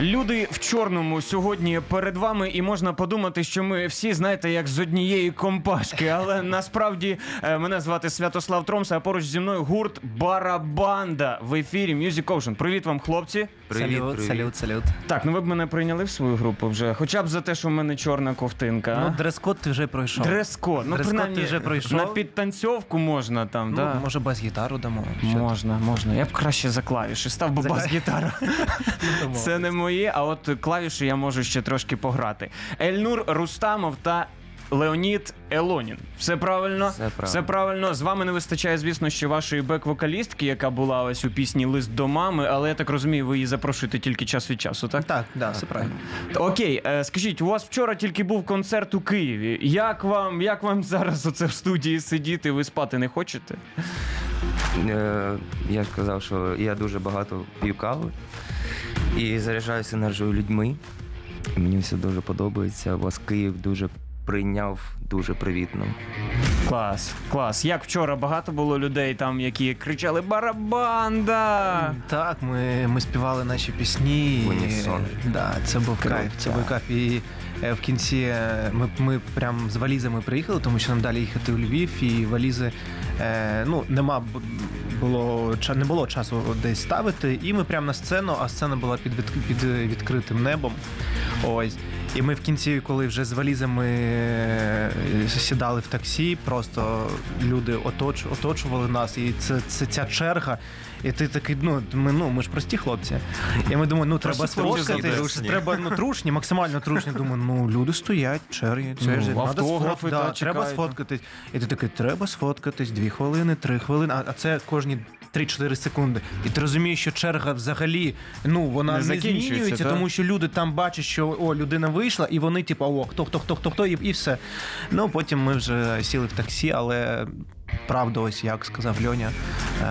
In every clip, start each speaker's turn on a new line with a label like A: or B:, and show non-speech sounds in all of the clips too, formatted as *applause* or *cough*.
A: Люди в чорному сьогодні перед вами, і можна подумати, що ми всі знаєте, як з однієї компашки. Але *laughs* насправді е, мене звати Святослав Тромса, а поруч зі мною гурт Барабанда в ефірі Music Ocean. Привіт вам, хлопці.
B: Привіт,
C: салют,
B: привіт.
C: салют, салют.
A: Так, ну ви б мене прийняли в свою групу вже, хоча б за те, що в мене чорна кофтинка.
C: Ну, дрес-код ти вже пройшов.
A: Дрес-код. Ну,
C: Дрес-код
A: принаймні,
C: ти вже пройшов.
A: на підтанцьовку можна там,
C: Ну,
A: да?
C: може, бас-гітару дамо.
A: Можна, можна. Я б краще за клавіші. Став би
C: За
A: бас-гітару. *laughs* Це не моє, а от клавіші я можу ще трошки пограти. Ельнур Рустамов та Леонід Елонін. Все правильно?
B: Все правильно.
A: Все правильно. З вами не вистачає, звісно, ще вашої бек-вокалістки, яка була ось у пісні Лист до мами, але я так розумію, ви її запрошуєте тільки час від часу, так?
C: Так, да, все правильно.
A: Окей, е, скажіть, у вас вчора тільки був концерт у Києві. Як вам, як вам зараз оце в студії сидіти? Ви спати не хочете?
B: Е, Я ж казав, що я дуже багато п'ю кави і заряджаюся енергією людьми. І мені все дуже подобається. Вас Київ дуже прийняв дуже привітно.
A: Клас, клас. Як вчора багато було людей там, які кричали Барабанда!
C: Так, ми, ми співали наші пісні.
B: Унісон.
C: Да, це був
A: Круто.
C: кайф. Це був кайф. І е, в кінці е, ми, ми прям з валізами приїхали, тому що нам далі їхати у Львів, і валізи е, ну, нема було, не було часу десь ставити. І ми прямо на сцену, а сцена була під, під відкритим небом. Ось. І ми в кінці, коли вже з валізами е, сідали в таксі, просто люди оточ, оточували нас, і це, це ця черга. І ти такий, ну ми ну ми ж прості хлопці. І ми думаємо, ну треба сфоткати, треба ну трушні, максимально трушні. Думаю, ну люди стоять, черги, це
A: Ну, автографи, да,
C: треба сфоткатись. І ти такий, треба сфоткатись, дві хвилини, три хвилини, а, а це кожні 3-4 секунди. І ти розумієш, що черга взагалі ну вона
A: Не
C: не, змінюється,
A: так?
C: тому що люди там бачать, що о, людина вийшла, і вони, типу, о, хто, хто, хто, хто, хто, і, і все. Ну потім ми вже сіли в таксі, але правда, ось як сказав Льоня,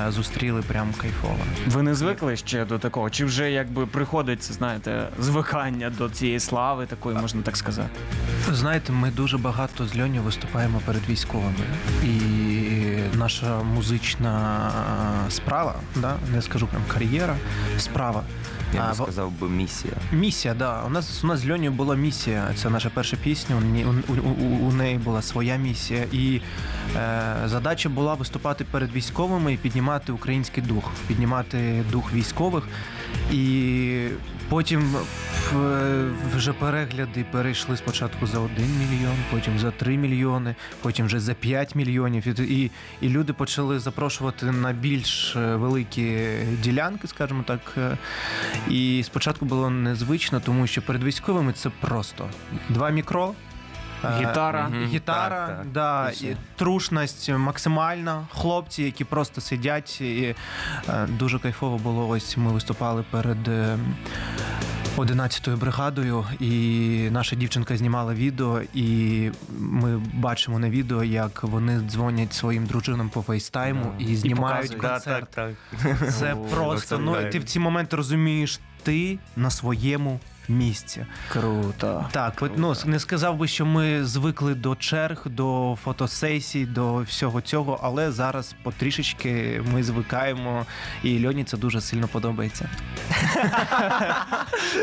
C: е, зустріли прям кайфово.
A: Ви не звикли ще до такого? Чи вже якби приходиться, знаєте, звикання до цієї слави, такої можна так сказати?
C: Знаєте, ми дуже багато з Льоню виступаємо перед військовими. І наша музична справа, да, не скажу прям кар'єра, справа.
B: Я
C: А,
B: би сказав би місія.
C: Місія, да. У нас у нас з Льонію була місія. Це наша перша пісня. У, у, у, у неї була своя місія. І е, задача була виступати перед військовими і піднімати український дух, піднімати дух військових. І потім е, вже перегляди перейшли спочатку за 1 мільйон, потім за 3 мільйони, потім вже за 5 мільйонів. І, і, люди почали запрошувати на більш е, великі ділянки, скажімо так. Е, і спочатку було незвично, тому що перед військовими це просто два мікро. Гітара,
A: Гітара.
B: Мгм.
C: Гітара,
B: Так, так.
C: да,
B: І
C: і трушність максимальна. Хлопці, які просто сидять. І, е, дуже кайфово було. Ось ми виступали перед. Е, 11-ю бригадою, і наша дівчинка знімала відео, і ми бачимо на відео, як вони дзвонять своїм дружинам по фейстайму і знімають
A: і
C: концерт.
B: так.
C: Це просто. Ну ти в ці моменти розумієш, ти на своєму місці.
A: Круто.
C: Так, от, ну не сказав би, що ми звикли до черг, до фотосесій, до всього цього, але зараз потрішечки ми звикаємо, і Льоні це дуже сильно подобається. *laughs*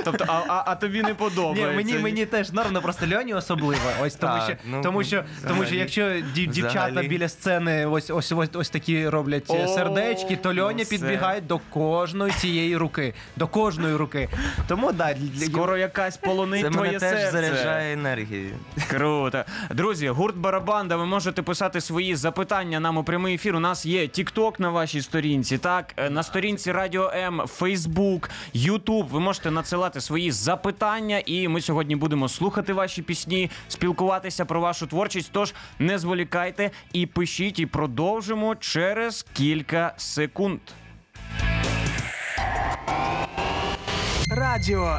A: Тобто, а, а, а тобі не
C: Ні,
A: подобається?
C: мені, мені теж норм, просто Льоні особливо. Ось тому,
B: Так,
C: що
B: ну,
C: тому що тому що якщо дів- дівчата
B: Взагалі.
C: біля сцени ось ось ось, ось такі роблять
A: О,
C: сердечки, то
A: ну
C: Льоня підбігає до кожної цієї руки. До кожної руки. Тому да, для-
A: Скоро якась полонить
B: Це
A: твоє
B: мене теж
A: серце.
B: заряджає енергією.
A: Круто. Друзі, гурт Барабанда, ви можете писати свої запитання нам у прямий ефір. У нас є TikTok на вашій сторінці, так, Е, на сторінці Радіо М, Facebook, YouTube. Ви можете надсилати свої запитання, і ми сьогодні будемо слухати ваші пісні, спілкуватися про вашу творчість. Тож не зволікайте і пишіть, і продовжимо через кілька секунд.
D: Радіо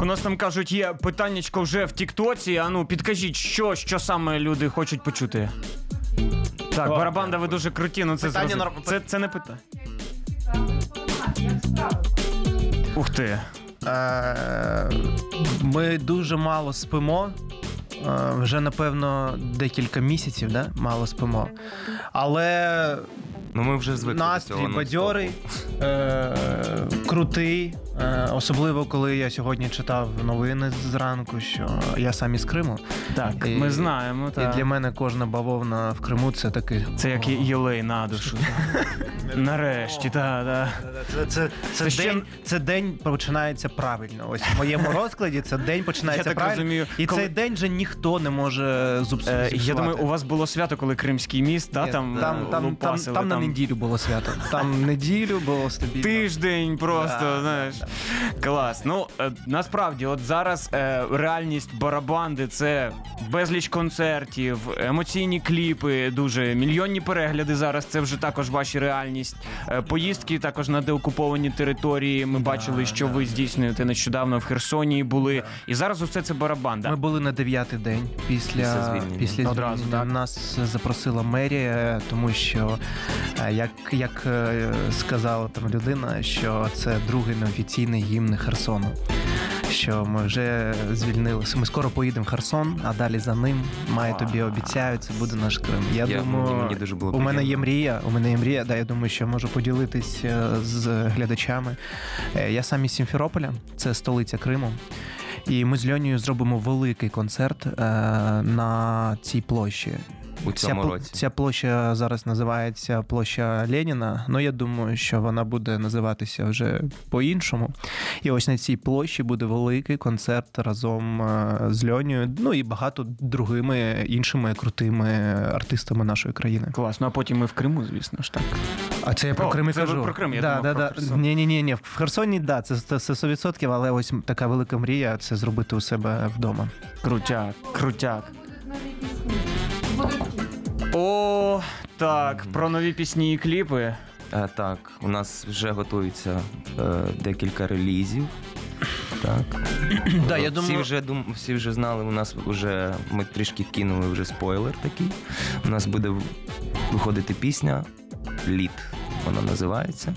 A: У нас там кажуть, є питаннячко вже в Тіктоці. А ну підкажіть, що, що саме люди хочуть почути. Так, барабанда, ви дуже круті, ну це
C: Питання
A: зрозуміло.
C: норм-
A: Це, це не питання. Ух ти.
C: Е, Ми дуже мало спимо. Е, Вже напевно декілька місяців, да? мало спимо. Але
B: Ну ми вже звикли до
C: настрій
B: цього.
C: бадьорий, е, крутий. Е, особливо коли я сьогодні читав новини зранку, що я сам із Криму.
A: Так,
C: І-
A: ми знаємо. Так.
C: І для мене кожна бавовна в Криму це такий.
A: Це як єлей на душу. Нарешті, так.
C: Це, це, це,
A: Це ще-
C: день, це день починається правильно. Ось в моєму розкладі це день починається правильно.
A: розумію,
C: і
A: коли-
C: цей день же ніхто не може зуб
A: Е, я думаю, у вас було свято, коли Кримський міст, та,
C: Ні,
A: там,
C: там,
A: е,
C: там, там, там, на неділю було свято. Там неділю було *laughs* стабільно.
A: Тиждень просто,
C: Да,
A: знаєш. Клас. Ну е, насправді, от зараз е, реальність барабанди це безліч концертів, емоційні кліпи, дуже мільйонні перегляди. Зараз це вже також ваші реальність. Е, поїздки також на деокуповані території. Ми бачили, що ви здійснюєте нещодавно в Херсоні були. І зараз усе це барабанда.
C: Ми були на дев'ятий день після,
B: Після звільнення.
C: після
A: Одразу,
C: звільнення.
A: так.
C: Нас запросила мерія, тому що е, як, як е, сказала там людина, що це другий неофіційний гімн Херсону. Що ми вже звільнилися. Ми скоро поїдемо в Херсон, а далі за ним має тобі обіцяють, це буде наш Крим. Я,
B: Я-
C: думаю,
B: мені дуже було
C: у мене є мрія. У мене є мрія. Да, я думаю, що можу поділитись е, з глядачами. Е, Я сам із Сімферополя, це столиця Криму. І ми з Льонією зробимо великий концерт е, на цій площі.
B: У
C: Ця,
B: цьому році.
C: ця площа зараз називається площа Леніна. Ну я думаю, що вона буде називатися вже по-іншому. І ось на цій площі буде великий концерт разом е, з Льонією, ну і багато другими іншими крутими артистами нашої країни.
A: Клас. Ну а потім ми в Криму, звісно ж так.
C: А це я про
A: О,
C: Крим і
A: це
C: кажу.
A: про Крим, я
C: да,
A: думав
C: да,
A: про
C: да.
A: Херсон.
C: Ні, ні, ні, ні. В Херсоні, да, це, це, це 100%, але ось така велика мрія це зробити у себе вдома.
A: Крутяк, крутяк. О, так, про нові пісні і кліпи.
B: Е, так, у нас вже готується е, декілька релізів. Так.
C: Да, я
B: всі,
C: думаю-
B: вже, дум, всі вже знали, у нас вже ми трішки кинули вже спойлер такий. У нас буде виходити пісня Лід. Вона називається.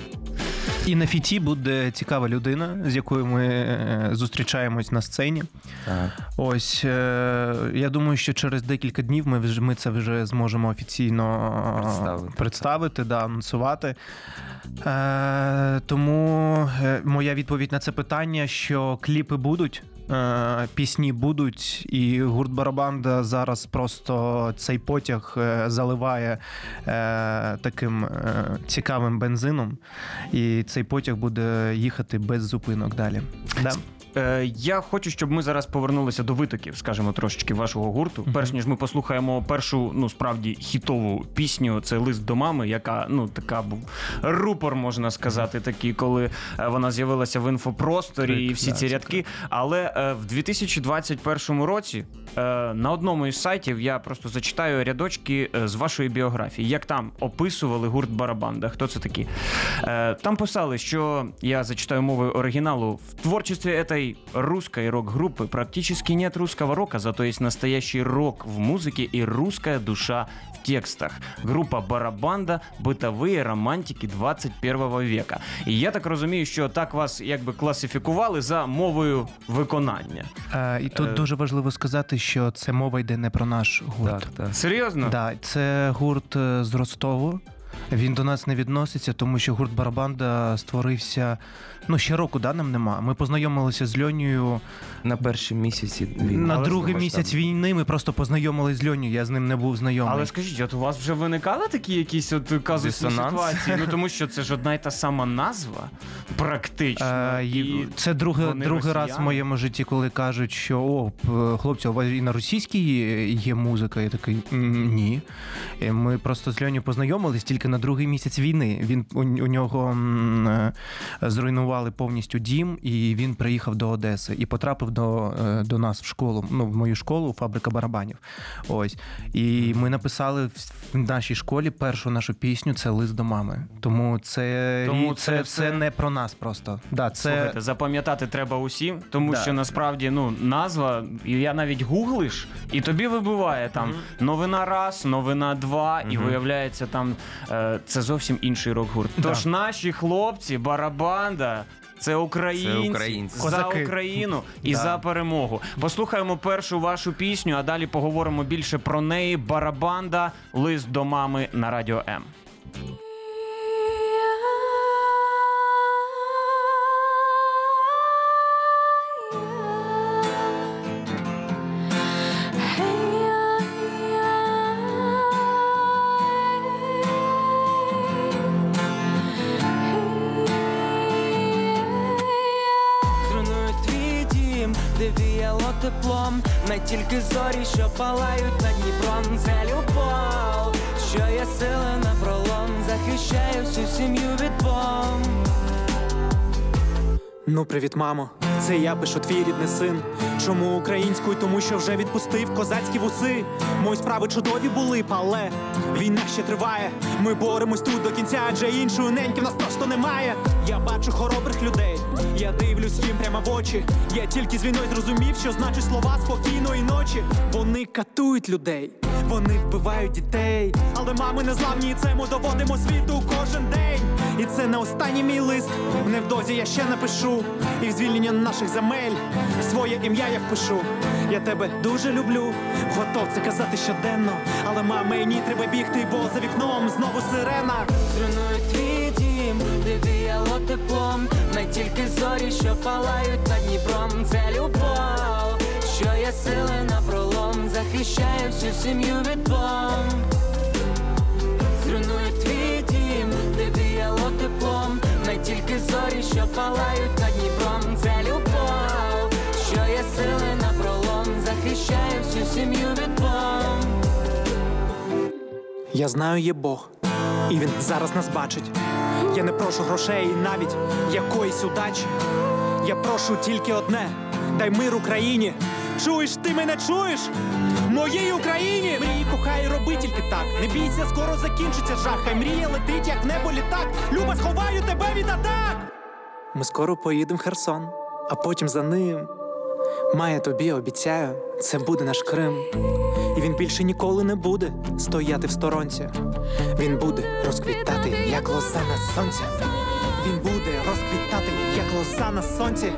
C: І на фіті буде цікава людина, з якою ми е, зустрічаємось на сцені.
B: Так.
C: Ось е, я думаю, що через декілька днів ми вже ми це вже зможемо офіційно е,
B: Представити.
C: представити да, анонсувати. Е, тому моя відповідь на це питання, що кліпи будуть. Е, Пісні будуть, і гурт Барабанда зараз просто цей потяг е, заливає е, таким цікавим бензином, і цей потяг буде їхати без зупинок далі. Да.
A: Е, я хочу, щоб ми зараз повернулися до витоків, скажімо, трошечки вашого гурту. Перш ніж ми послухаємо першу, ну справді хітову пісню, це лист до мами, яка ну така був рупор, можна сказати, такий, коли е, вона з'явилася в інфопросторі
C: Крик,
A: і всі
C: да,
A: ці рядки. Але е, в 2021 році е, на одному із сайтів я просто зачитаю рядочки е, з вашої біографії, як там описували гурт Барабанда. Хто це такі? Е, там писали, що я зачитаю мовою оригіналу в творчестві этой этой русской рок-группы практически нет русского рока, зато есть настоящий рок в музыке и русская душа в текстах. Группа Барабанда бытовые романтики 21 века. І я так розумію, що так вас якби класифікували за мовою виконання.
C: Е, і тут
A: Е.
C: дуже важливо сказати, що це мова йде не про наш гурт.
B: Так, так.
A: Серйозно?
C: Да, це гурт е, з Ростову. Він до нас не відноситься, тому що гурт Барабанда створився. Ну, ще року да, нам нема. Ми познайомилися з Льонією
B: На першій місяці війни.
C: на
A: Але
C: другий місяць війни. Ми просто познайомились з Льонією, я з ним не був знайомий.
A: Але скажіть, от у вас вже виникали такі якісь от казусні
B: Дисонанс?
A: ситуації? Ну тому що це ж одна й та сама назва, практично.
C: Е,
A: і
C: це другий,
A: вони
C: другий раз в
A: росіяни.
C: моєму житті, коли кажуть, що о, п- хлопці, у вас і на російській є, є музика. Я такий «М, ні. І ми просто з Льоню познайомились тільки на другий місяць війни. Він у, у нього м, е, зруйнували повністю дім, і він приїхав до Одеси і потрапив до, е, до нас в школу. Ну, в мою школу, фабрика барабанів. Ось. І ми написали в нашій школі першу нашу пісню це лист до мами. Тому це,
A: Тому
C: це,
A: це
C: це,
A: все-
C: не про нас просто. Да, це...
A: Слухайте, запам'ятати треба усім, тому
C: Да.
A: що насправді ну назва, і я навіть гуглиш, і тобі вибиває там новина раз, новина два, і виявляється, там е, це зовсім інший рок-гурт.
C: Да.
A: Тож наші хлопці, барабанда. Це українці,
B: Це українці.
A: за Україну і
C: Да.
A: за перемогу. Послухаємо першу вашу пісню, а далі поговоримо більше про неї. Барабанда, лист до мами на радіо М.
E: теплом, не тільки зорі, що палають над Дніпром. Це любов, що є сили на пролом, захищає всю сім'ю від бомб.
F: Ну, привіт, мамо. Це я пишу твій рідний син. Чому українською? Тому що вже відпустив козацькі вуси. Мої справи чудові були але війна ще триває. Ми боремось тут до кінця, адже іншої неньки в нас просто немає. Я бачу хоробрих людей, я дивлюсь їм прямо в очі. Я тільки з війною зрозумів, що значить слова спокійної ночі. Вони катують людей, вони вбивають дітей. Але мами не зламні, і це ми доводимо світу кожен день. І це не останній мій лист. Невдовзі я ще напишу. І в звільнення наших земель своє ім'я я впишу. Я тебе дуже люблю, готов це казати щоденно. Але мамині треба бігти, бо за вікном знову сирена.
E: Зруйнують твій дім, де віяло теплом, не тільки зорі, що палають над Дніпром. Це любов, що є сили на пролом, захищає всю сім'ю від бомб. Зруйнують твій дім, де віяло теплом, не тільки зорі, що палають над Дніпром.
F: Я знаю, є Бог, і він зараз нас бачить. Я не прошу грошей і навіть якоїсь удачі. Я прошу тільки одне: дай мир Україні. Чуєш, ти мене чуєш? Моїй Україні! Мрії, кохай, роби тільки так. Не бійся, скоро закінчиться жах. Хай мрія летить, як в небо літак. Люба, сховаю тебе від атак. Ми скоро поїдемо в Херсон, а потім за ним. Має тобі обіцяю, це буде наш Крим. І він більше ніколи не буде стояти в сторонці. Він буде розквітати, як лоза на сонці. Він буде розквітати, як лоза на сонці.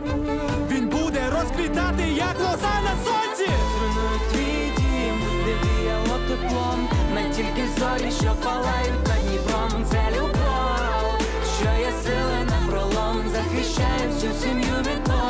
F: Він буде розквітати, як лоза на сонці.
E: Зруйнують теплом, не тільки зорі, що палають над Дніпром. Це любов, що є сили на пролом, захищає всю сім'ю від бомб.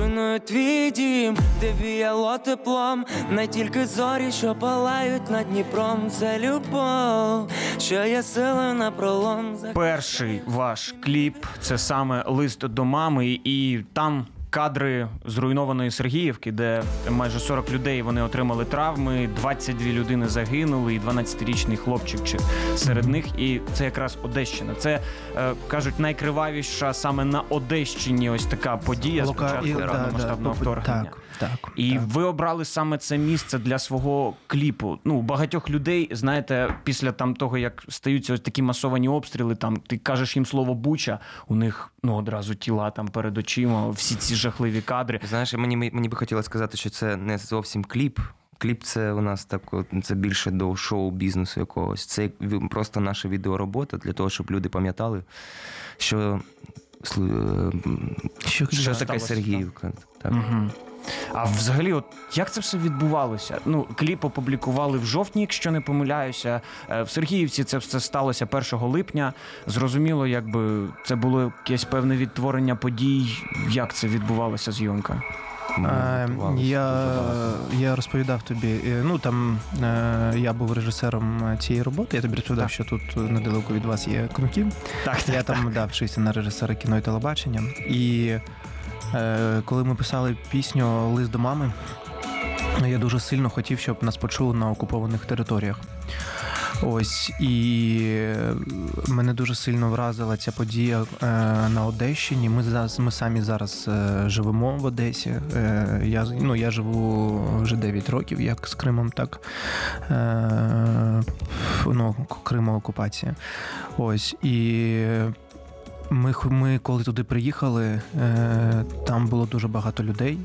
E: Зруйнують твій дім, де віяло теплом, не тільки зорі, що палають над Дніпром. Це любов, що є сили на пролом.
A: Перший ваш кліп це саме лист до мами, і там кадри зруйнованої Сергіївки, де майже 40 людей вони отримали травми, 22 людини загинули, і 12-річний хлопчик чи серед них. І це якраз Одещина. Це е, кажуть найкривавіша саме на Одещині. Ось така подія з
C: Лока-
A: початку
C: да,
A: масштабного
C: да,
A: вторгнення.
C: Так, так.
A: І
C: так.
A: ви обрали саме це місце для свого кліпу. Ну, багатьох людей, знаєте, після там того, як стаються ось такі масовані обстріли, там ти кажеш їм слово буча, у них ну одразу тіла там перед очима, всі ці жахливі кадри.
B: Знаєш, мені, мені би хотілося сказати, що це не зовсім кліп. Кліп це у нас так, це більше до шоу-бізнесу якогось. Це просто наша відеоробота для того, щоб люди пам'ятали, що, е,
C: Що,
B: що таке Сергіївка. Так.
A: Угу. А взагалі, от як це все відбувалося? Ну, кліп опублікували в жовтні, якщо не помиляюся. Е, В Сергіївці це все сталося 1 липня. Зрозуміло, якби це було якесь певне відтворення подій. Як це відбувалася зйомка?
B: Ми
C: Е, Я, я розповідав тобі. Ну там е, я був режисером цієї роботи. Я тобі розповідав,
A: Так.
C: що тут е, недалеко від вас є конуків.
A: Так,
C: Я там да, вчився на режисера кіно і телебачення. І коли ми писали пісню Лист до мами, я дуже сильно хотів, щоб нас почули на окупованих територіях. Ось і е, мене дуже сильно вразила ця подія е, на Одещині. Ми зараз ми самі зараз е, живемо в Одесі. Е, я ну я живу вже 9 років, як з Кримом, так е, ну, Криму окупація. Ось і. Ми, ми коли туди приїхали, е, там було дуже багато людей.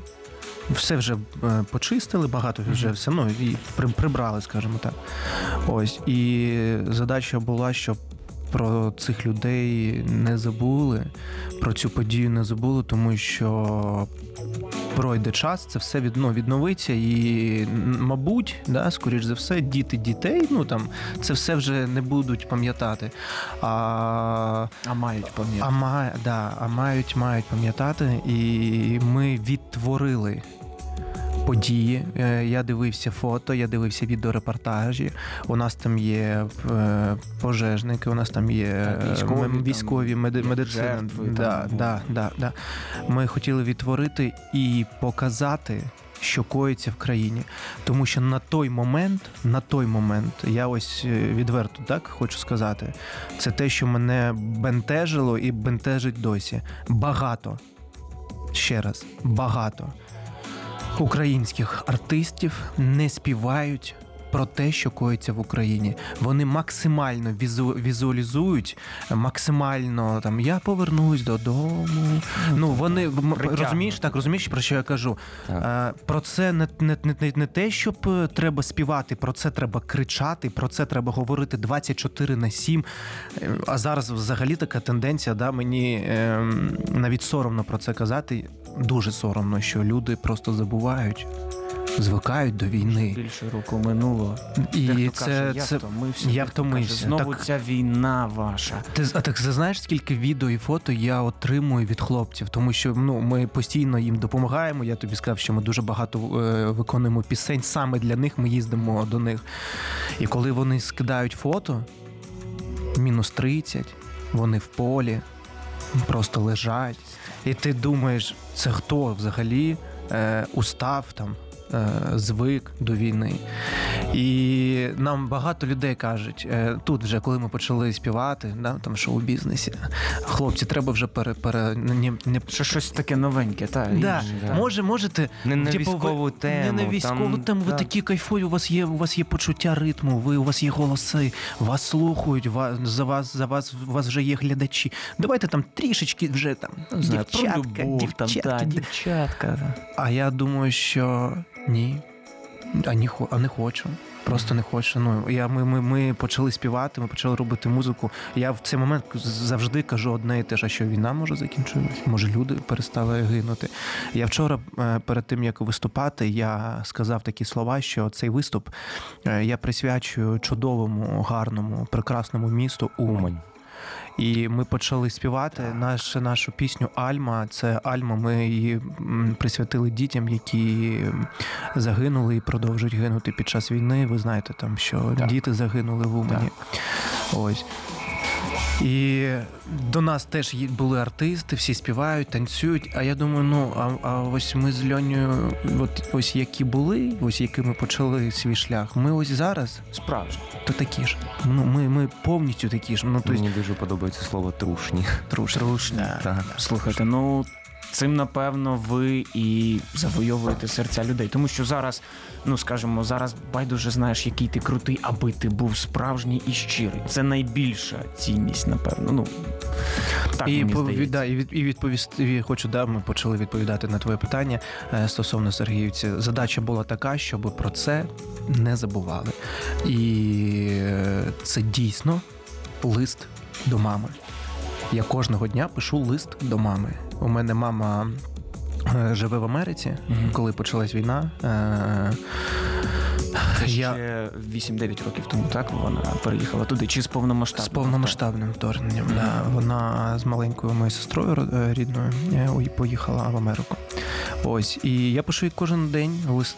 C: Все вже е, почистили, багато вже все ну, і при, прибрали, скажімо так. Ось. І задача була, щоб про цих людей не забули, про цю подію не забули, тому що пройде час, це все від, ну, відновиться, і, мабуть, да, скоріш за все, діти дітей, ну там це все вже не будуть пам'ятати. А
A: А мають пам'ятати.
C: а, да, а мають, мають пам'ятати, і ми відтворили події. Е, Я дивився фото, я дивився відеорепортажі. У нас там є е, пожежники, у нас там є е,
A: військові, там,
C: меди, медицина.
A: жертви,
C: Да,
A: там,
C: да, да, да. Ми хотіли відтворити і показати. Що коїться в країні, тому що на той момент, на той момент, я ось відверто так хочу сказати, це те, що мене бентежило і бентежить досі. Багато, ще раз, багато українських артистів не співають. Про те, що коїться в Україні, вони максимально візу, візуалізують, максимально там я повернусь додому. Ну вони м- розумієш, так розумієш, про що я кажу.
B: Так.
C: Е, Про це не, не, не, не те, щоб е, треба співати, про це треба кричати, про це треба говорити 24 на 7. Е, А зараз взагалі така тенденція, да, мені е, навіть соромно про це казати. Дуже соромно, що люди просто забувають, звикають до війни.
A: Більше року минуло.
C: І
A: Дехто
C: це,
A: каже, я
C: це
A: втомився.
C: я втомився.
A: Каже, Знову
C: Так-
A: ця війна ваша.
C: Ти а так знаєш, скільки відео і фото я отримую від хлопців, тому що ну ми постійно їм допомагаємо. Я тобі сказав, що ми дуже багато е, виконуємо пісень саме для них. Ми їздимо до них. І коли вони скидають фото, мінус 30, вони в полі, просто лежать. І ти думаєш, це хто взагалі е, устав там. Е, Звик до війни, і нам багато людей кажуть е, тут, вже коли ми почали співати, да, там в шоу-бізнесі, хлопці, треба вже пере, пере не, не
A: Що щось таке новеньке, та
C: Да.
A: інше,
B: да.
C: Може, можете
B: Не на
C: типу,
B: військову
C: ви,
B: тему,
C: Не на військову
B: там,
C: тему. Ви
B: да.
C: такі кайфові. У вас є у вас є почуття ритму. Ви у вас є голоси, вас слухають. Вас за вас за вас у вас вже є глядачі. Давайте там трішечки вже там
A: знаю,
C: дівчатка,
A: про любов, там, та, дівчатка.
C: А я думаю, що ні. А хо- а не хочу. Просто не хочу. Ну я ми, ми, ми почали співати, ми почали робити музику. Я в цей момент завжди кажу одне і те ж, а що війна може закінчитися, може люди перестали гинути. Я вчора, е, перед тим як виступати, я сказав такі слова, що цей виступ е, я присвячую чудовому, гарному, прекрасному місту Умань. І ми почали співати наш, нашу пісню Альма. Це Альма. Ми її присвятили дітям, які загинули і продовжують гинути під час війни. Ви знаєте, там що
A: Так.
C: діти загинули в Умані. Ось. І до нас теж були артисти, всі співають, танцюють. А я думаю, ну а, а ось ми з Льонею, от ось які були, ось які ми почали свій шлях. Ми ось зараз
A: Справжні.
C: то такі ж. Ну ми, ми повністю такі ж. Ну то
B: Мені дуже подобається слово трушні.
C: трушні. трушні.
B: Так.
A: Слухайте, ну цим напевно ви і завойовуєте серця людей. Тому що зараз, ну скажімо, зараз байдуже знаєш, який ти крутий, аби ти був справжній і щирий. Це найбільша цінність, напевно. Ну так
C: і,
A: мені
C: по- від- да, і, від, і відповісти хочу, да, ми почали відповідати на твоє питання е, стосовно Сергіївці. Задача була така, щоб про це не забували. І е, це дійсно лист до мами. Я кожного дня пишу лист до мами. У мене мама е, живе в Америці,
A: Мгм.
C: коли почалась війна. Е,
A: Це
C: я-
A: ще 8-9 років тому, так вона переїхала туди, чи з повномасштабним?
C: З повномасштабним вторгненням. Да. Вона з маленькою моєю сестрою е, рідною поїхала в Америку. Ось. І я пишу їй кожен день лист.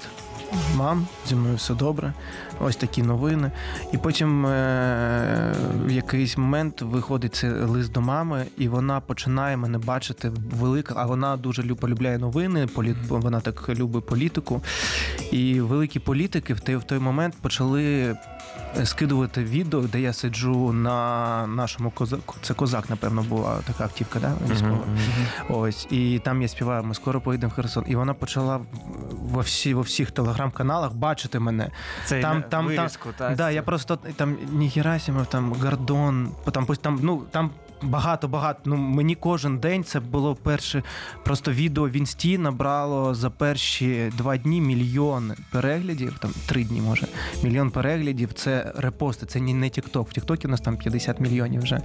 C: Мам, зі мною все добре. Ось такі новини. І потім е- в якийсь момент виходить цей лист до мами, і вона починає мене бачити велика, а вона дуже лю- полюбляє новини, політ, вона так любить політику. І великі політики в той, в той момент почали скидувати відео, де я сиджу на нашому козаку. Це козак, напевно, була така автівка, да? військова. Ось, і там я співаю, ми скоро поїдемо в Херсон. І вона почала во всі, во всіх телеграм-каналах бачити мене.
A: Це
C: Там- там-
A: вирізку, та,
C: да, я просто там ні Герасимов, там Гордон, там, там, ну, там багато, багато. Ну, мені кожен день це було перше. Просто відео в інсті набрало за перші два дні мільйон переглядів, там три дні може. Мільйон переглядів це репости, це не, TikTok. В TikTok у нас там 50 мільйонів вже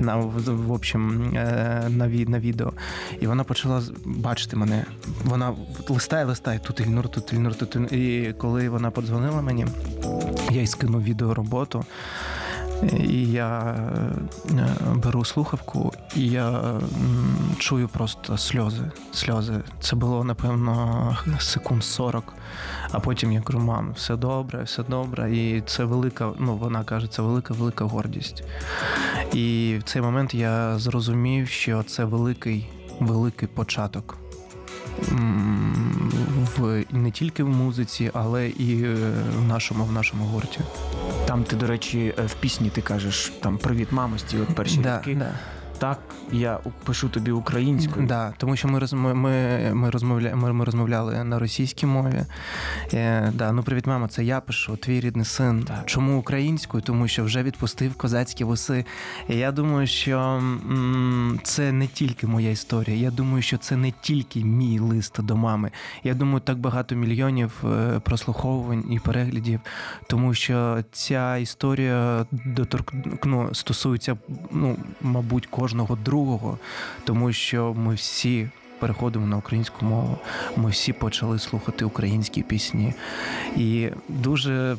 C: на, в, общем, е, на, на відео. І вона почала бачити мене. Вона листає, листає, тут Ільнур, тут Ільнур, тут Ільнур. І коли вона подзвонила мені, я їй скинув відеороботу. І я е, беру слухавку, і я чую просто сльози. Сльози. Це було, напевно, секунд 40. А потім я кажу, мам, все добре, все добре. І це велика, ну вона каже, це велика, велика гордість. І в цей момент я зрозумів, що це великий, великий початок. В не тільки в музиці, але і е, в нашому в нашому гурті.
A: Там ти, до речі, е, в пісні ти кажеш там привіт, мамості, от перші
C: Да,
A: роки.
C: да.
A: Так, я пишу тобі українською.
C: Да, тому що ми ми, ми, розмовля, ми, ми розмовляли на російській мові. Е, да, ну привіт, мама, це я пишу, твій рідний син.
A: Так.
C: Чому українською? Тому що вже відпустив козацькі вуси. І я думаю, що м, це не тільки моя історія. Я думаю, що це не тільки мій лист до мами. Я думаю, так багато мільйонів е, прослуховувань і переглядів, тому що ця історія доторк... ну, стосується, ну, мабуть, кожного другого, тому що ми всі. Переходимо на українську мову. Ми всі почали слухати українські пісні. І дуже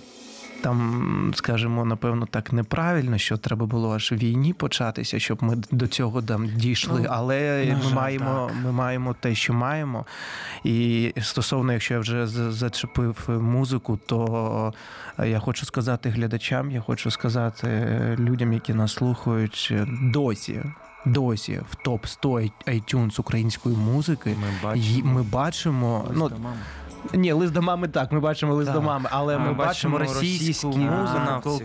C: там, скажімо, напевно, так неправильно, що треба було аж війні початися, щоб ми до цього там дійшли.
A: Ну,
C: Але ми
A: жаль,
C: маємо, ми маємо те, що маємо. І стосовно, якщо я вже зачепив музику, то я хочу сказати глядачам, я хочу сказати людям, які нас слухають досі. Досі в топ 100 iTunes української музики
B: Ми бачимо.
C: ми бачимо. Ну. Ні, лист до мами так. Ми бачимо лист
B: Так.
C: до мами, але ми
B: ми
C: бачимо російську музику,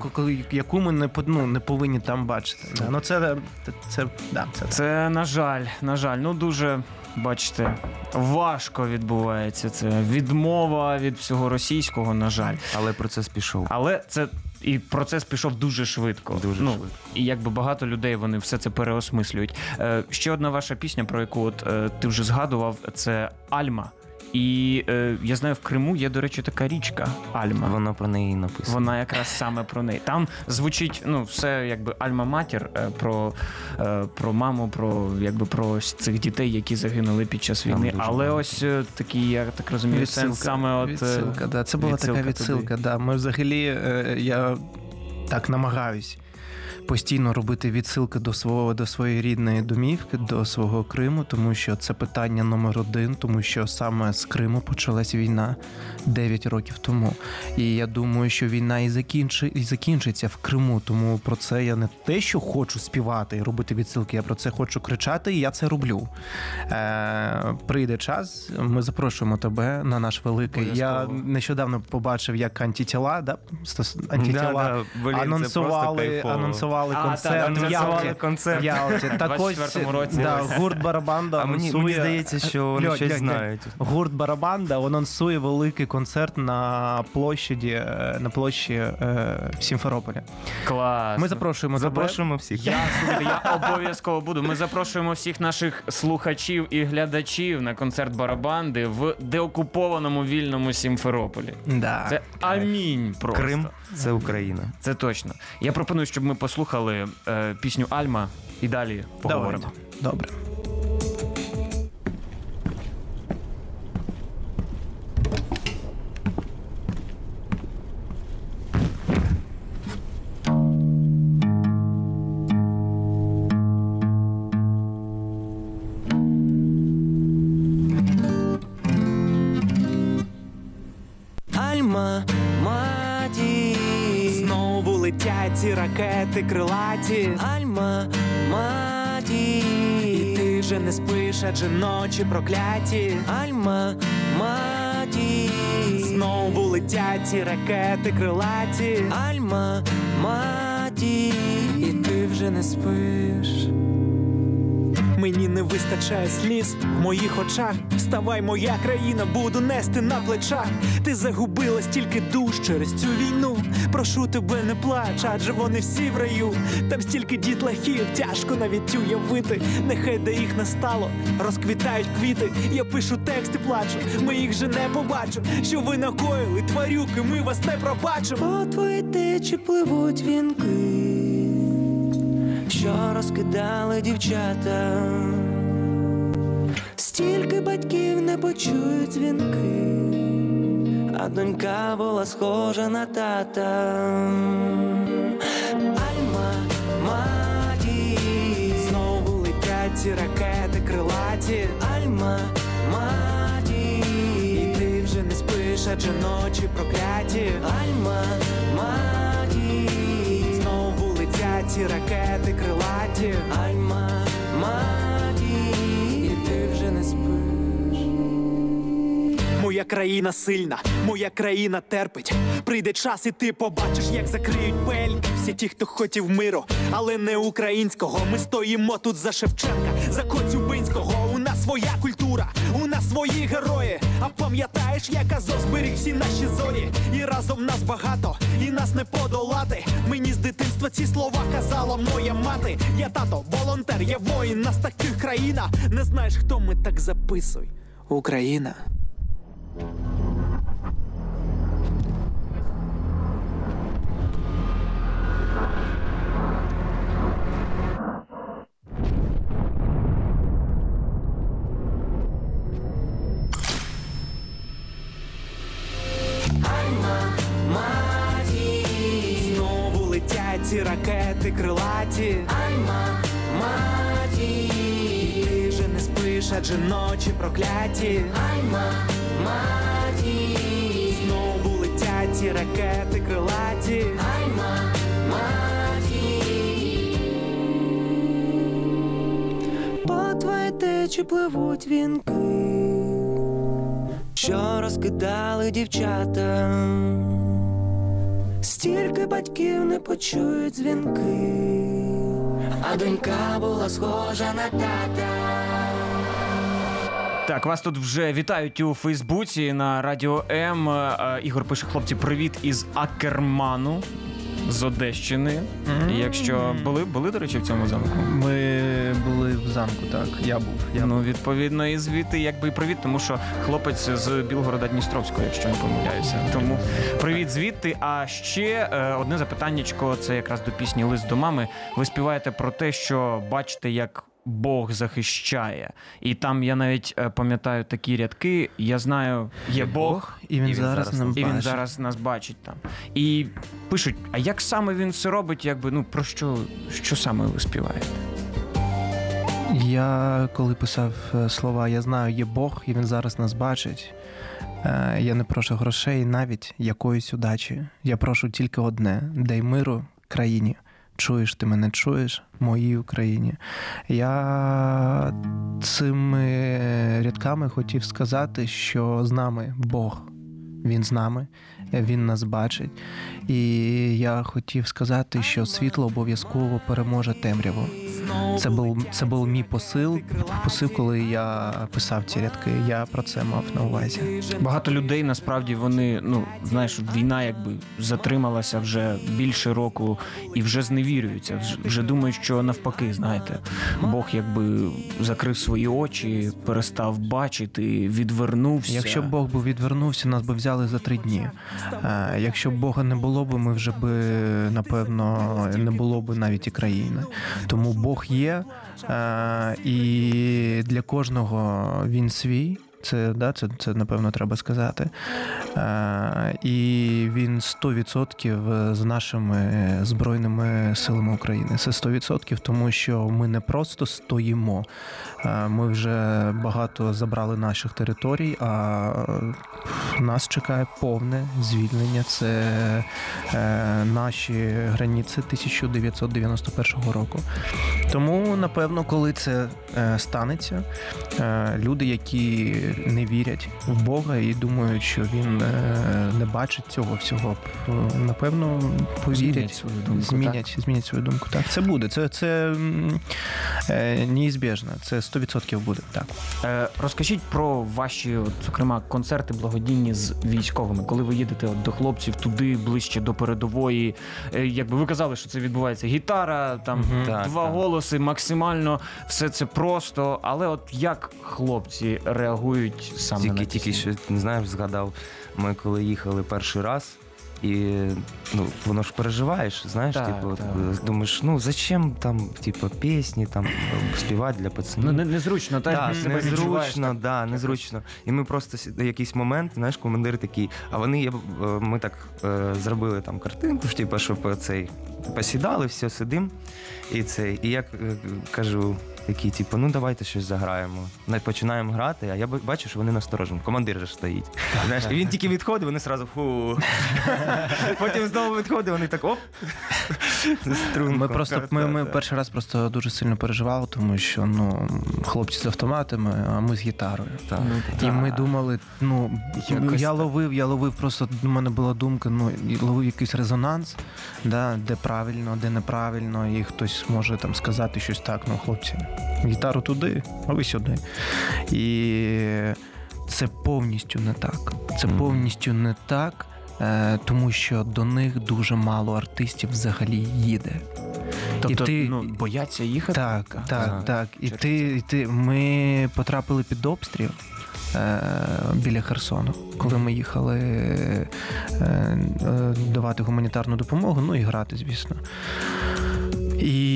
C: яку ми не ну, не повинні там бачити. Да. Ну це це, це, да, це,
A: Це на жаль, на жаль, ну дуже. Бачите, важко відбувається це відмова від всього російського, на жаль.
B: Але процес пішов.
A: Але це і процес пішов дуже швидко.
B: Дуже
A: ну,
B: швидко.
A: І якби багато людей вони все це переосмислюють. Е, ще одна ваша пісня, про яку от е, ти вже згадував, це Альма. І е, я знаю, в Криму є, до речі, така річка Альма.
B: Вона про неї написана.
A: Вона якраз саме про неї. Там звучить ну все якби альма-матір е, про, е, про маму, про якби про ось цих дітей, які загинули під час війни. Але
B: багато.
A: ось е, такий, я так розумію, сенс саме от е,
C: відсилка, да. Це була
A: відсилка
C: така
A: туди.
C: відсилка. Да. Ми взагалі, е, я так намагаюсь постійно робити відсилки до свого до своєї рідної домівки, до свого Криму, тому що це питання номер один, тому що саме з Криму почалась війна 9 років тому. І я думаю, що війна і закінчи, і закінчиться в Криму. Тому про це я не те, що хочу співати і робити відсилки, я про це хочу кричати, і я це роблю. Е, прийде час, ми запрошуємо тебе на наш великий. Я нещодавно побачив, як антитіла, да? антитіла
B: Да, да, блін,
C: анонсували,
A: А,
C: концерт. в Ялті.
B: концерт. *laughs*
C: В Ялті. Так ось
A: 24-му році.
C: да, гурт Барабанда
B: А мені,
C: анонсує...
B: здається, що вони
C: Льонь,
B: щось
C: Льонь,
B: знають.
C: Гурт Барабанда анонсує великий концерт на площаді е, на площі е, в
A: Клас.
C: Ми запрошуємо тебе.
B: Запрошуємо всіх.
A: Я *laughs* слухайте, я обов'язково буду. Ми запрошуємо всіх наших слухачів і глядачів на концерт барабанди в деокупованому вільному Сімферополі.
C: Да.
A: Це амінь просто.
B: Крим це Україна.
A: Це точно. Я пропоную, щоб ми послухали е, пісню Альма і далі поговоримо.
C: Давайте. Добре.
F: Не ночі прокляті.
E: Альма, маті,
F: Знову летять ці ракети крилаті.
E: Альма, маті,
F: І ти вже не спиш. Мені не вистачає сліз в моїх очах. Вставай, моя країна, буду нести на плечах. Ти загубила стільки душ через цю війну. Прошу тебе, не плач, адже вони всі в раю. Там стільки дітлахів, тяжко навіть уявити. Нехай де їх не стало, розквітають квіти. Я пишу текст і плачу. Ми їх же не побачу. Що ви накоїли, тварюки, ми вас не пробачимо.
E: по твоїй течі пливуть вінки, що розкидали дівчата. Стільки батьків не почують дзвінки, а донька була схожа на тата. Альма, маті,
F: Знову летять ці ракети крилаті.
E: Альма, маті,
F: І ти вже не спиш, адже ночі прокляті.
E: Альма, маті,
F: Знову летять ці ракети крилаті.
E: Альма,
F: Країна сильна, моя країна терпить. Прийде час, і ти побачиш, як закриють пельки. Всі ті, хто хотів миру, але не українського. Ми стоїмо тут за Шевченка, за Коцюбинського. У нас своя культура, у нас свої герої. А пам'ятаєш, як Азов зберіг всі наші зорі? І разом нас багато, і нас не подолати. Мені з дитинства ці слова казала моя мати. Я тато, волонтер, я воїн, нас таких країна. Не знаєш, хто ми так записуй. Україна. Ці ракети крилаті.
E: Альма, маті,
F: І ти вже не спиш, адже ночі прокляті.
E: Альма, маті,
F: Знову летять ці ракети крилаті.
E: Альма, маті. По твоїй течі пливуть вінки, що розкидали дівчата. Стільки батьків не почують дзвінки, а донька була схожа на тата.
A: Так, вас тут вже вітають у Фейсбуці на Радіо М. Е, Ігор пише: хлопці, привіт із Акерману з Одещини. Якщо були, були, до речі, в цьому замку.
C: Ми були в замку, так. Я був. Я
A: Ну, відповідно, і звідти якби і привіт, тому що хлопець з Білгорода Дністровського, якщо не помиляюся. Тому привіт звідти. А ще е, одне запитаннячко, це якраз до пісні Лист до мами. Ви співаєте про те, що бачите, як Бог захищає. І там я навіть е, пам'ятаю такі рядки. Я знаю, є Бог,
C: І він, зараз, нам
A: і він зараз нас бачить там. І пишуть: а як саме він це робить? Якби ну про що, що саме ви співаєте?
C: Я коли писав е, слова Я знаю, є Бог, і він зараз нас бачить. е, Я не прошу грошей, навіть якоїсь удачі. Я прошу тільки одне: дай миру країні. Чуєш, ти мене чуєш, моїй Україні. Я цими рядками хотів сказати, що з нами Бог. Він з нами, він нас бачить. І я хотів сказати, що світло обов'язково переможе темряву. Це був це був мій посил, посил, коли я писав ці рядки. Я про це мав на увазі.
A: Багато людей насправді вони, ну знаєш, війна якби затрималася вже більше року і вже зневірюються. Вже- думають, що навпаки, знаєте, Бог якби закрив свої очі, перестав бачити, відвернувся.
C: Якщо б Бог би відвернувся, нас би взяли за три дні. Е, Якщо б Бога не було б, ми вже би напевно не було б навіть і країни. Тому Бог є, е, і для кожного він свій. Це, да, це, це напевно треба сказати. Е, і він 100% з нашими збройними силами України. Це 100%, тому що ми не просто стоїмо. Е, Ми вже багато забрали наших територій, а нас чекає повне звільнення. Це е, наші границі 1991 року. Тому, напевно, коли це е, станеться, е, люди, які не вірять в Бога і думають, що він е, не бачить цього всього, е, напевно,
A: Змінять
C: повірять,
A: свою думку,
C: змінять, змінять свою думку. Так, це буде. Це, це е, неізбіжно. Це 100% буде. Так.
A: Е, розкажіть про ваші, от, зокрема, концерти благодійні з військовими, коли ви їдете от, до хлопців туди ближче до передової. Е, якби ви казали, що це відбувається гітара, там
C: Мгм.
B: Так,
A: два
B: так.
A: голоси, максимально все це просто. Але от як хлопці реагують саме
B: Тільки
A: на
B: тільки що не знаєш, згадав. Ми коли їхали перший раз, і ну воно ж переживаєш, знаєш,
A: Так,
B: типу,
A: так.
B: думаєш, ну зачем там, типу, пісні, там співати для пацанів.
A: Ну, не, незручно, так? Ти себе
B: незручно,
A: так?
B: да, незручно. І ми просто якийсь момент, знаєш, командир такий, а вони є, е, ми так е, зробили там картинку, типу, щоб е, цей посідали, все сидим. І цей, і я е, кажу. Такі, типу, ну давайте щось заграємо. Не починаємо грати, а я бачу, що вони насторожені. Командир же стоїть. Знаєш, і він тільки відходить, вони одразу фу. *laughs* Потім знову відходить, вони так оп.
C: Ми просто ми, ми перший раз просто дуже сильно переживали, тому що ну хлопці з автоматами, а ми з гітарою.
B: Так.
C: І ми думали, ну
A: Якось
C: я ловив, я ловив просто. У мене була думка, ну ловив якийсь резонанс, да, де правильно, де неправильно, і хтось може там сказати щось так. Ну, хлопці, гітару туди, а ви сюди. І це повністю не так. Це повністю не так. е, Тому що до них дуже мало артистів взагалі їде.
A: Тобто,
C: і ти-
A: ну, бояться їхати?
C: Так,
A: Так.
C: так,
B: Ага.
C: так. І
A: Через
C: ти, і ти, ми потрапили під обстріл е, біля Херсону, коли ми їхали е, е, давати гуманітарну допомогу, ну і грати, звісно. І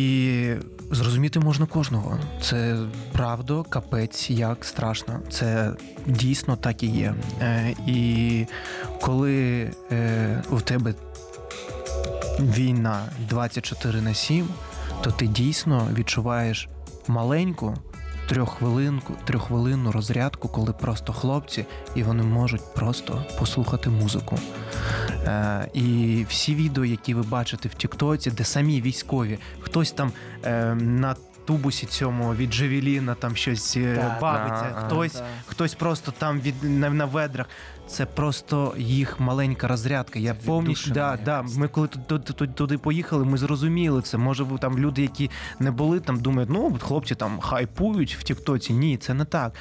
C: зрозуміти можна кожного. Це правда, капець, як страшно. Це дійсно так і є. Е, і коли е, у тебе війна 24 на 7, то ти дійсно відчуваєш маленьку трьоххвилинку, трьоххвилинну розрядку, коли просто хлопці і вони можуть просто послухати музику. Е, і всі відео, які ви бачите в Тіктоці, де самі військові, хтось там е, на тубусі цьому від Джевеліна там щось е,
A: Так,
C: бавиться,
B: да,
C: хтось,
A: да.
C: хтось просто там від на, на ведрах. Це просто їх маленька розрядка. Я повністю да, да. Ми коли туди, туди, поїхали, ми зрозуміли це. Може, там люди, які не були там, думають, ну хлопці там хайпують в Тіктоці. Ні, це не так.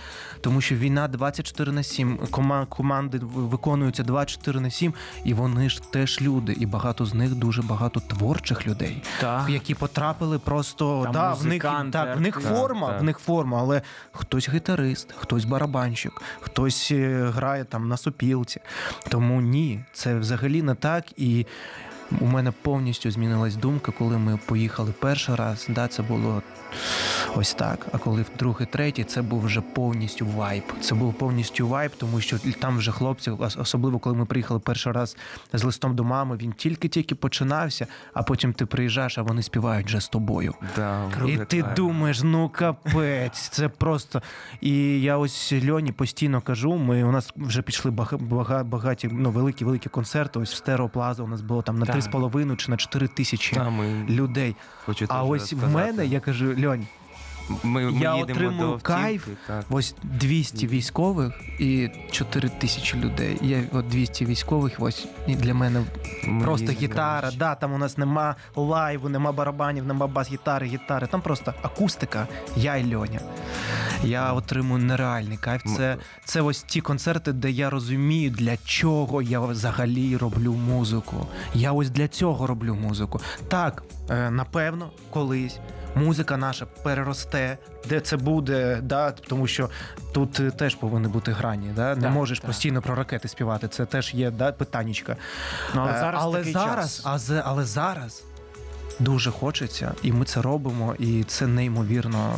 C: Тому що війна 24 на 7, кома- команди виконуються 24 на 7, і вони ж теж люди. І багато з них дуже багато творчих людей,
A: Так.
C: які потрапили просто
A: Там
C: да, в них так, в них форма,
B: Так,
C: в них форма, але хтось гітарист, хтось барабанщик, хтось е, грає там на сопілці. Тому ні, це взагалі не так. І у мене повністю змінилась думка, коли ми поїхали перший раз. Да, це було ось так. А коли в другий, третій, це був вже повністю вайб. Це був повністю вайб, тому що там вже хлопці, особливо коли ми приїхали перший раз з листом до мами, він тільки-тільки починався, а потім ти приїжджаєш, а вони співають вже з тобою.
B: Да,
C: І ти
B: кайф.
C: думаєш, ну капець, це просто. І я ось Льоні постійно кажу. Ми у нас вже пішли бага- бага- багаті, ну великі великі концерти. Ось в Стереоплаза у нас було там на
A: Так.
C: 3,5 чи на 4 тисячі людей.
B: хочу
C: А ось в мене я кажу, Льонь,
B: ми, ми
C: я
B: їдемо
C: отримую
B: до
C: кайф.
B: Так.
C: ось 200 військових і 4 тисячі людей. Я от 200 військових, ось і для мене
B: Ми
C: просто гітара.
B: коротше.
C: Да, там у нас нема лайву, нема барабанів, нема бас-гітари, гітари. Там просто акустика, я і Льоня. Я отримую нереальний кайф. Це, це ось ті концерти, де я розумію, для чого я взагалі роблю музику. Я ось для цього роблю музику. Так, е, напевно, колись. Музика наша переросте, де це буде, да, тому що тут е, теж повинні бути грані. Да? Не
A: Так,
C: можеш
A: так.
C: постійно про ракети співати. Це теж є да, питаннячка.
A: Ну, але
C: Е,
A: зараз
C: але
A: такий
C: зараз,
A: час.
C: а але зараз дуже хочеться, і ми це робимо, і це неймовірно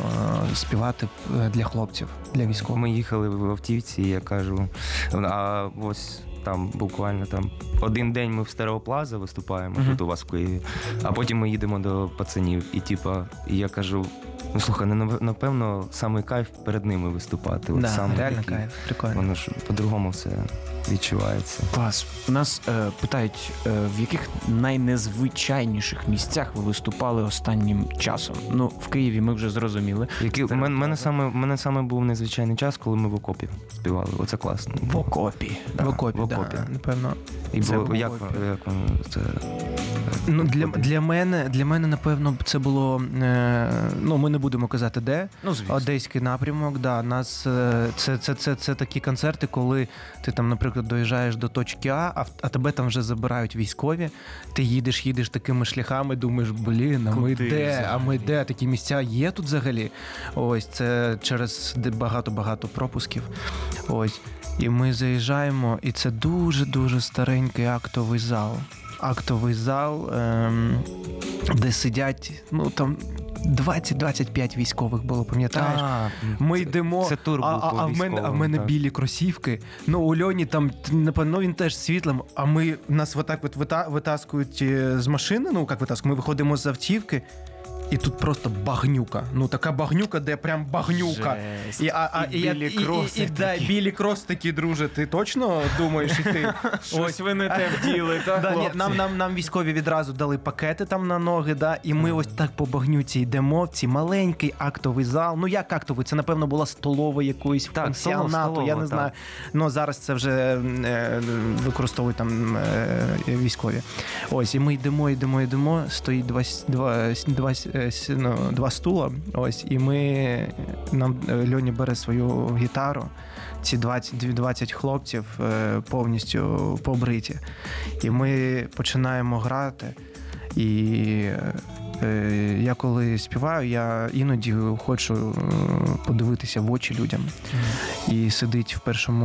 C: е, співати для хлопців, для військових.
B: Ми їхали в автівці, і я кажу, а ось там буквально там один день ми в Стереоплаза виступаємо
A: Мгм.
B: тут у вас в Києві, а потім ми їдемо до пацанів. І типа, я кажу: ну слухай, ну напевно, саме кайф перед ними виступати. От
C: Да,
B: саме
C: реально
B: такий.
C: кайф, прикольно.
B: Воно ж по-другому все відчувається.
A: Клас. Нас е, питають, е, в яких найнезвичайніших місцях ви виступали останнім часом. Ну, в Києві ми вже зрозуміли.
B: Який, в мене, мене саме, мене саме був незвичайний час, коли ми в окопі співали. Оце класно.
A: В окопі.
B: Да,
C: в окопі,
B: в
C: да, напевно.
B: І
A: Це
B: було,
A: в
B: як,
A: окопі.
B: як воно це
C: Ну, для, для мене, для мене, напевно, це було. Е, ну, ми не будемо казати, де.
A: Ну, звісно.
C: Одеський напрямок, да. Нас е, це, це, це, це такі концерти, коли ти там, наприклад, доїжджаєш до точки А, а, а тебе там вже забирають військові. Ти їдеш, їдеш такими шляхами, думаєш, блін, а ми
A: Куди
C: де? А ми де? Такі місця є тут взагалі. Ось це через багато-багато пропусків. Ось. І ми заїжджаємо, і це дуже-дуже старенький актовий зал. Актовий зал, ем, де сидять, ну там 20-25 військових було, пам'ятаєш? Ми йдемо,
B: Це тур був
C: а, а, а, в мене, а в мене білі кросівки. Ну, у Льоні там, напевно, він теж світлим, а ми нас отак от вита, витаскують е, з машини, ну як витаскують, ми виходимо з автівки. І тут просто багнюка. Ну така багнюка, де прям багнюка.
A: Жесть.
C: І, а, а,
A: І білі
C: і, і,
A: кроси
C: і, да, білі крос такі, друже. Ти точно думаєш іти? *laughs*
A: Щось ви не те вділи, *laughs* так?
C: Да, ні, нам, нам, нам військові відразу дали пакети там на ноги, да, і ми ось так по багнюці йдемо в цей маленький актовий зал. Ну як актовий? Це напевно була столова якоїсь
B: Так,
C: пансіонату,
B: столова,
C: я не
B: так.
C: знаю. Ну зараз це вже е, використовують там е, військові. Ось, і ми йдемо, йдемо, йдемо. Стоїть два, два, два, ну, два стула. Ось, і ми нам е, Льоні бере свою гітару. Ці 20, 20 хлопців е, повністю побриті. І ми починаємо грати. І я коли співаю, я іноді хочу е, подивитися в очі людям. І сидить в першому,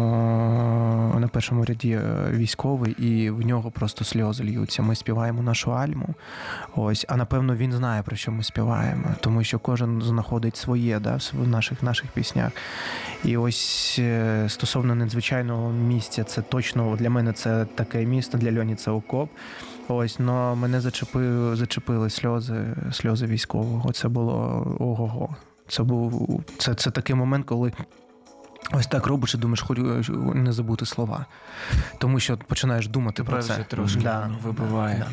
C: на першому ряді е, військовий, і в нього просто сльози льються. Ми співаємо нашу альму. Ось, а напевно він знає, про що ми співаємо, тому що кожен знаходить своє да, в наших, наших піснях. І ось е, стосовно надзвичайного місця, це точно для мене це таке місто, для Льоні це окоп. Ось, но мене зачепили, зачепили сльози, сльози військового. Це було ого-го. Це був це, це такий момент, коли ось так робиш і думаєш, хочу не забути слова. Тому що починаєш думати
A: Тебе
C: про
A: вже
C: це.
A: трошки воно вибиває.
C: да.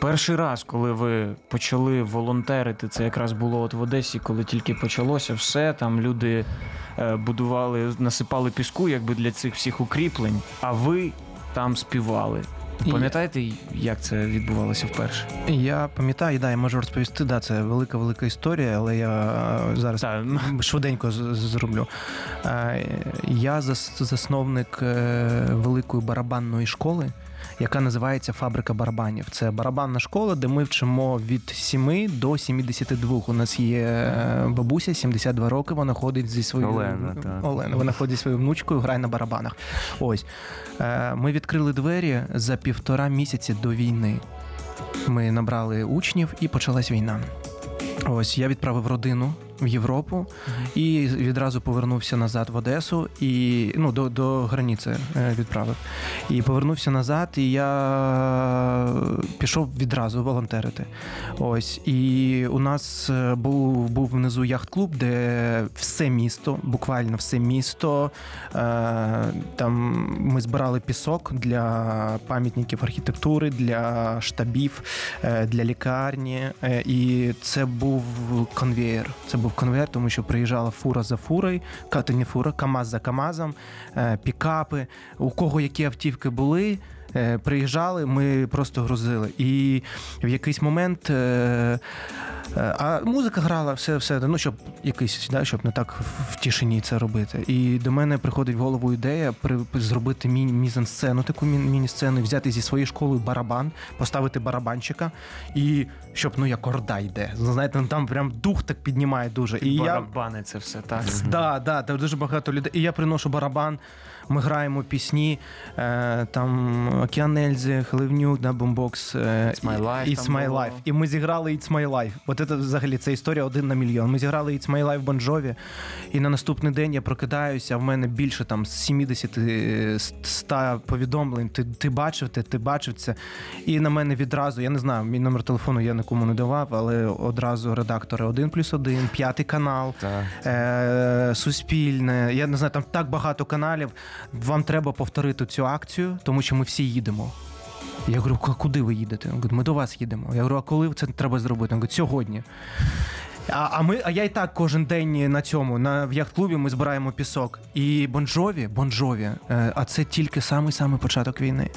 A: Перший раз, коли ви почали волонтерити, це якраз було от в Одесі, коли тільки почалося все. Там люди е, будували, насипали піску, якби для цих всіх укріплень, а ви там співали. Пам'ятаєте, як це відбувалося вперше?
C: Я пам'ятаю, да, я можу розповісти, да, це велика велика історія, але я е, зараз
A: Так.
C: швиденько з- з- зроблю. Е, Я зас- засновник е, великої барабанної школи. Яка називається Фабрика барабанів. Це барабанна школа, де ми вчимо від 7 до 72. У нас є е, бабуся, 72 роки. Вона ходить зі своєю
B: Олена, так.
C: Олена. Вона ходить зі своєю внучкою, грає на барабанах. Ось Е, ми відкрили двері за півтора місяці до війни. Ми набрали учнів і почалась війна. Ось я відправив родину в Європу і відразу повернувся назад в Одесу і ну до, до границі е, відправив. І повернувся назад, і я пішов відразу волонтерити. Ось і у нас е, був був внизу яхт-клуб, де все місто, буквально все місто. е, Там ми збирали пісок для пам'ятників архітектури, для штабів, для лікарні. І це був конвеєр. Це був конвейер, тому що приїжджала фура за фурою, не фура, КАМАЗ за КАМАЗом, е, пікапи. У кого які автівки були. Е, Приїжджали, ми просто грузили. І в якийсь момент е, е, а музика грала, все, все, ну щоб якийсь, да, щоб не так в- тишині це робити. І до мене приходить в голову ідея при, зробити мізансцену, таку мі- міні-сцену, взяти зі своєю школою барабан, поставити барабанчика, і щоб ну як орда йде. Ну, Знаєте, ну, там прям дух так піднімає дуже. І я
A: Барабани це все так.
C: Да, да, там дуже багато людей. І я приношу барабан. Ми граємо пісні, е, там Океан Ельзи, Хливнюк, да, Бомбокс, е,
A: It's My Life
C: It's
A: там
C: My
A: було.
C: Life. І ми зіграли It's My Life. От це взагалі це історія один на мільйон. Ми зіграли It's My Life в Бонжові, і на наступний день я прокидаюся, а в мене більше там 70 е, 100 повідомлень. Ти, ти бачив те, ти бачив це. І на мене відразу, я не знаю, мій номер телефону я нікому не давав, але одразу редактори 1 плюс 1, п'ятий канал е, суспільне. Я не знаю, там так багато каналів. Вам треба повторити цю акцію, тому що ми всі їдемо. Я говорю, «Ку- куди ви їдете? Він говорить, ми до вас їдемо. Я говорю, а коли це треба зробити? Він говорить, сьогодні. А, а ми, а я і так кожен день на цьому, на в яхт-клубі ми збираємо пісок. І Бонжові, Бонжові, е, а це тільки самий самий початок війни.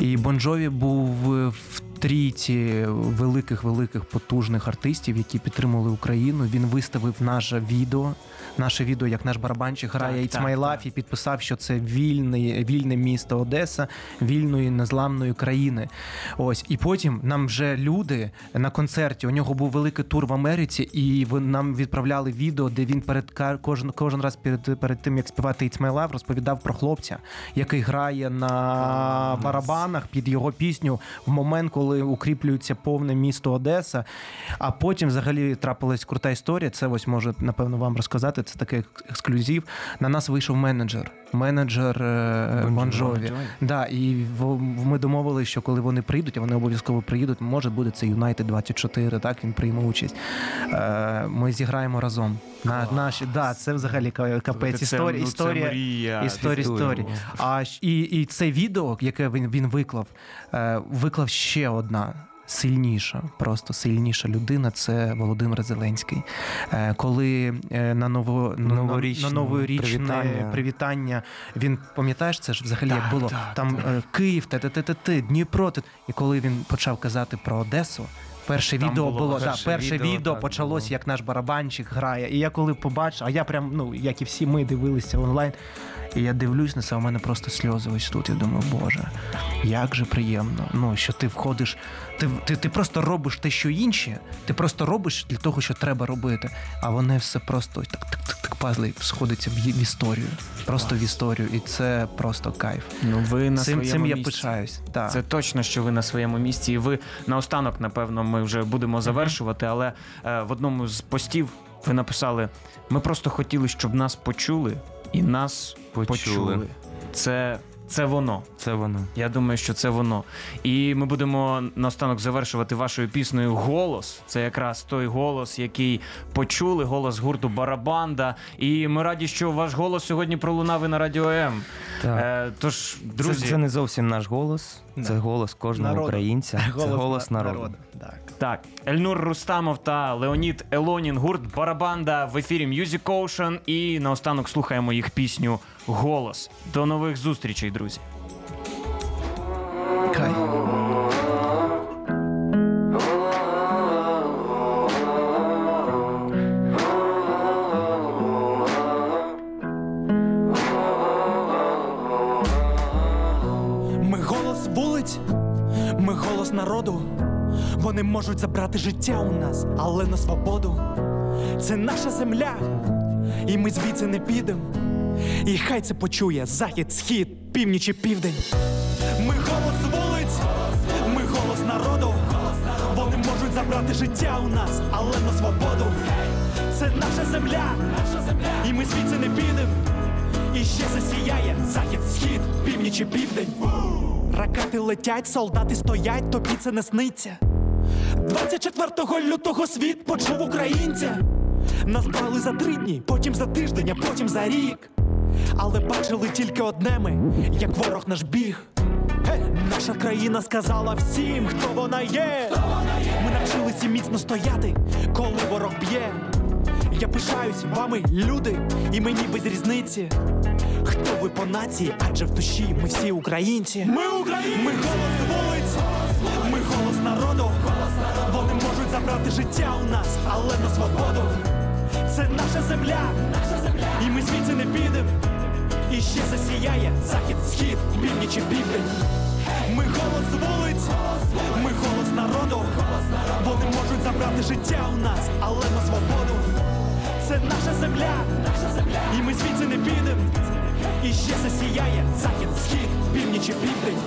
C: І Бонжові був е, в трійці великих, великих потужних артистів, які підтримували Україну. Він виставив наше відео. Наше відео, як наш барабанчик грає
A: Так,
C: It's
A: так,
C: My Life
A: так.
C: і підписав, що це вільний, вільне місто Одеса, вільної незламної країни. Ось і потім нам вже люди на концерті. У нього був великий тур в Америці, і нам відправляли відео, де він перед кожен кожен раз перед перед тим як співати It's My Life розповідав про хлопця, який грає на барабанах під його пісню в момент, коли укріплюється повне місто Одеса. А потім взагалі трапилась крута історія. Це ось може напевно вам розказати. Це такий ексклюзив. На нас вийшов менеджер. Менеджер е, Бонжові. Да, і ми домовилися, що коли вони прийдуть, а вони обов'язково приїдуть, може буде це Юнайтед 24, так він прийме участь. Е, Ми зіграємо разом. На наші, да, це взагалі капець. Історія,
A: ну,
C: історія, історія, історія. А і, і це відео, яке він, він виклав, е, виклав ще одна. Сильніша, просто сильніша людина це Володимир Зеленський. Е, коли е, на ново
B: Новорічне
C: на новорічне
B: привітання.
C: привітання. Він пам'ятаєш, це ж взагалі як
A: Так,
C: було
A: так,
C: там е, Київ, те те те те те Дніпро. те- І коли він почав казати про Одесу. Перше
A: Там
C: відео
A: було
C: було, да,
B: перше
C: перше
B: відео,
C: відео
B: так,
C: почалось,
B: було.
C: як наш барабанчик грає. І я коли побачив, а я прям, ну як і всі ми дивилися онлайн. І я дивлюсь на це, у мене просто сльози ось тут. Я думаю, боже, як же приємно. Ну, що ти входиш, ти, ти, ти просто робиш те, що інші, ти просто робиш для того, що треба робити. А вони все просто так, так, так, так пазли сходиться в, в історію. Просто в історію. І це просто кайф.
A: Ну ви на
C: цим
A: своєму
C: цим я
A: місці.
C: пишаюсь. Так.
A: Це точно, що ви на своєму місці, і ви наостанок, напевно, ми вже будемо завершувати. Але е, в одному з постів ви написали: ми просто хотіли, щоб нас почули, і нас почули.
B: Почули.
A: Це, це воно.
B: Це воно.
A: Я думаю, що це воно. І ми будемо наостанок завершувати вашою піснею Голос. Це якраз той голос, який почули, голос гурту Барабанда. І ми раді, що ваш голос сьогодні пролунав і на радіо М.
B: Так.
A: Е, тож, друзі,
B: Це, це не зовсім наш голос, це голос кожного
C: Народу.
B: українця. Це голос
C: на-
B: народу.
C: Так.
A: Так, Ельнур Рустамов та Леонід Елонін, гурт Барабанда в ефірі Music Ocean. І наостанок слухаємо їх пісню Голос. До нових зустрічей, друзі.
C: Кайф.
F: Вони можуть забрати життя у нас, але на свободу. Це наша земля, і ми звідси не підемо. І хай це почує захід, схід, північ і південь. Ми голос вулиць, ми голос народу. Вони можуть забрати життя у нас, але на свободу. Це наша земля, і ми звідси не підем. І ще засіяє захід, схід, північ і південь. Ракети летять, солдати стоять, тобі це не сниться. 24 лютого світ почув українця. Нас брали за три дні, потім за тиждень, а потім за рік. Але бачили тільки одне ми, як ворог наш біг. Наша країна сказала всім, хто вона є. Ми навчилися міцно стояти, коли ворог б'є. Я пишаюсь вами, люди, і мені без різниці. Хто ви по нації, адже в душі ми всі українці. Ми українці! Ми голос вулиць, забрати життя у нас, але на свободу. Це наша земля, наша земля, і ми звідси не підем. І ще засіяє захід, схід, північ і південь. Ми голос вулиць, ми голос народу. Вони можуть забрати життя у нас, але на свободу. Це наша земля, наша земля, і ми звідси не підем. І ще засіяє захід, схід, північ і південь.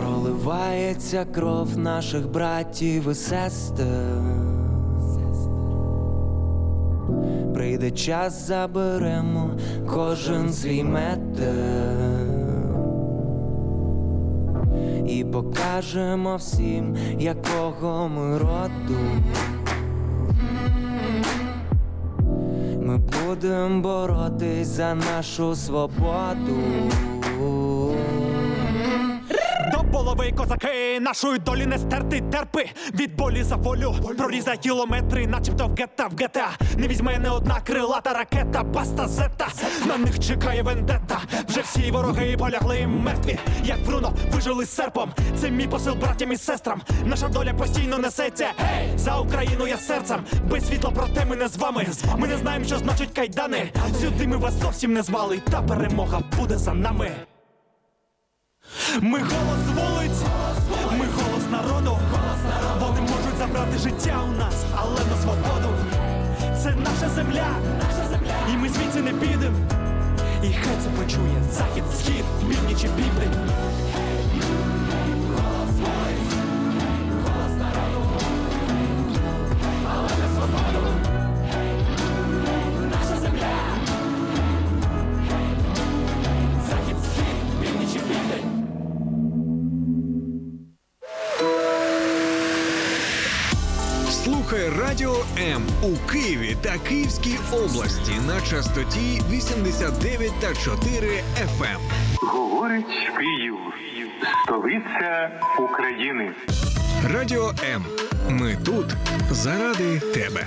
E: Проливається кров наших братів і сестер. Прийде час, заберемо кожен свій метр і покажемо всім, якого ми роду. Ми будемо боротись за нашу свободу.
F: Полови козаки нашої долі не стерти терпи від болі за волю прорізай кілометри, начебто в гета в гета Не візьме не одна крилата ракета, баста зета На них чекає вендета. Вже всі вороги полягли мертві, як Бруно вижили серпом. Це мій посил братям і сестрам. Наша доля постійно несеться. Гей! За Україну я серцем. Без світла, проте ми не з вами. Ми не знаємо, що значить кайдани. Сюди ми вас зовсім не звали. Та перемога буде за нами. Ми голос вулиць, ми голос народу. Вони можуть забрати життя у нас, але на свободу. Це наша земля, наша земля, і ми звідси не підемо. І хай це почує захід, схід, північ і південь.
G: Радіо М у Києві та Київській області на частоті 89 та 4 FM.
H: Говорить Київ, столиця України.
G: Радіо М. Ми тут заради тебе.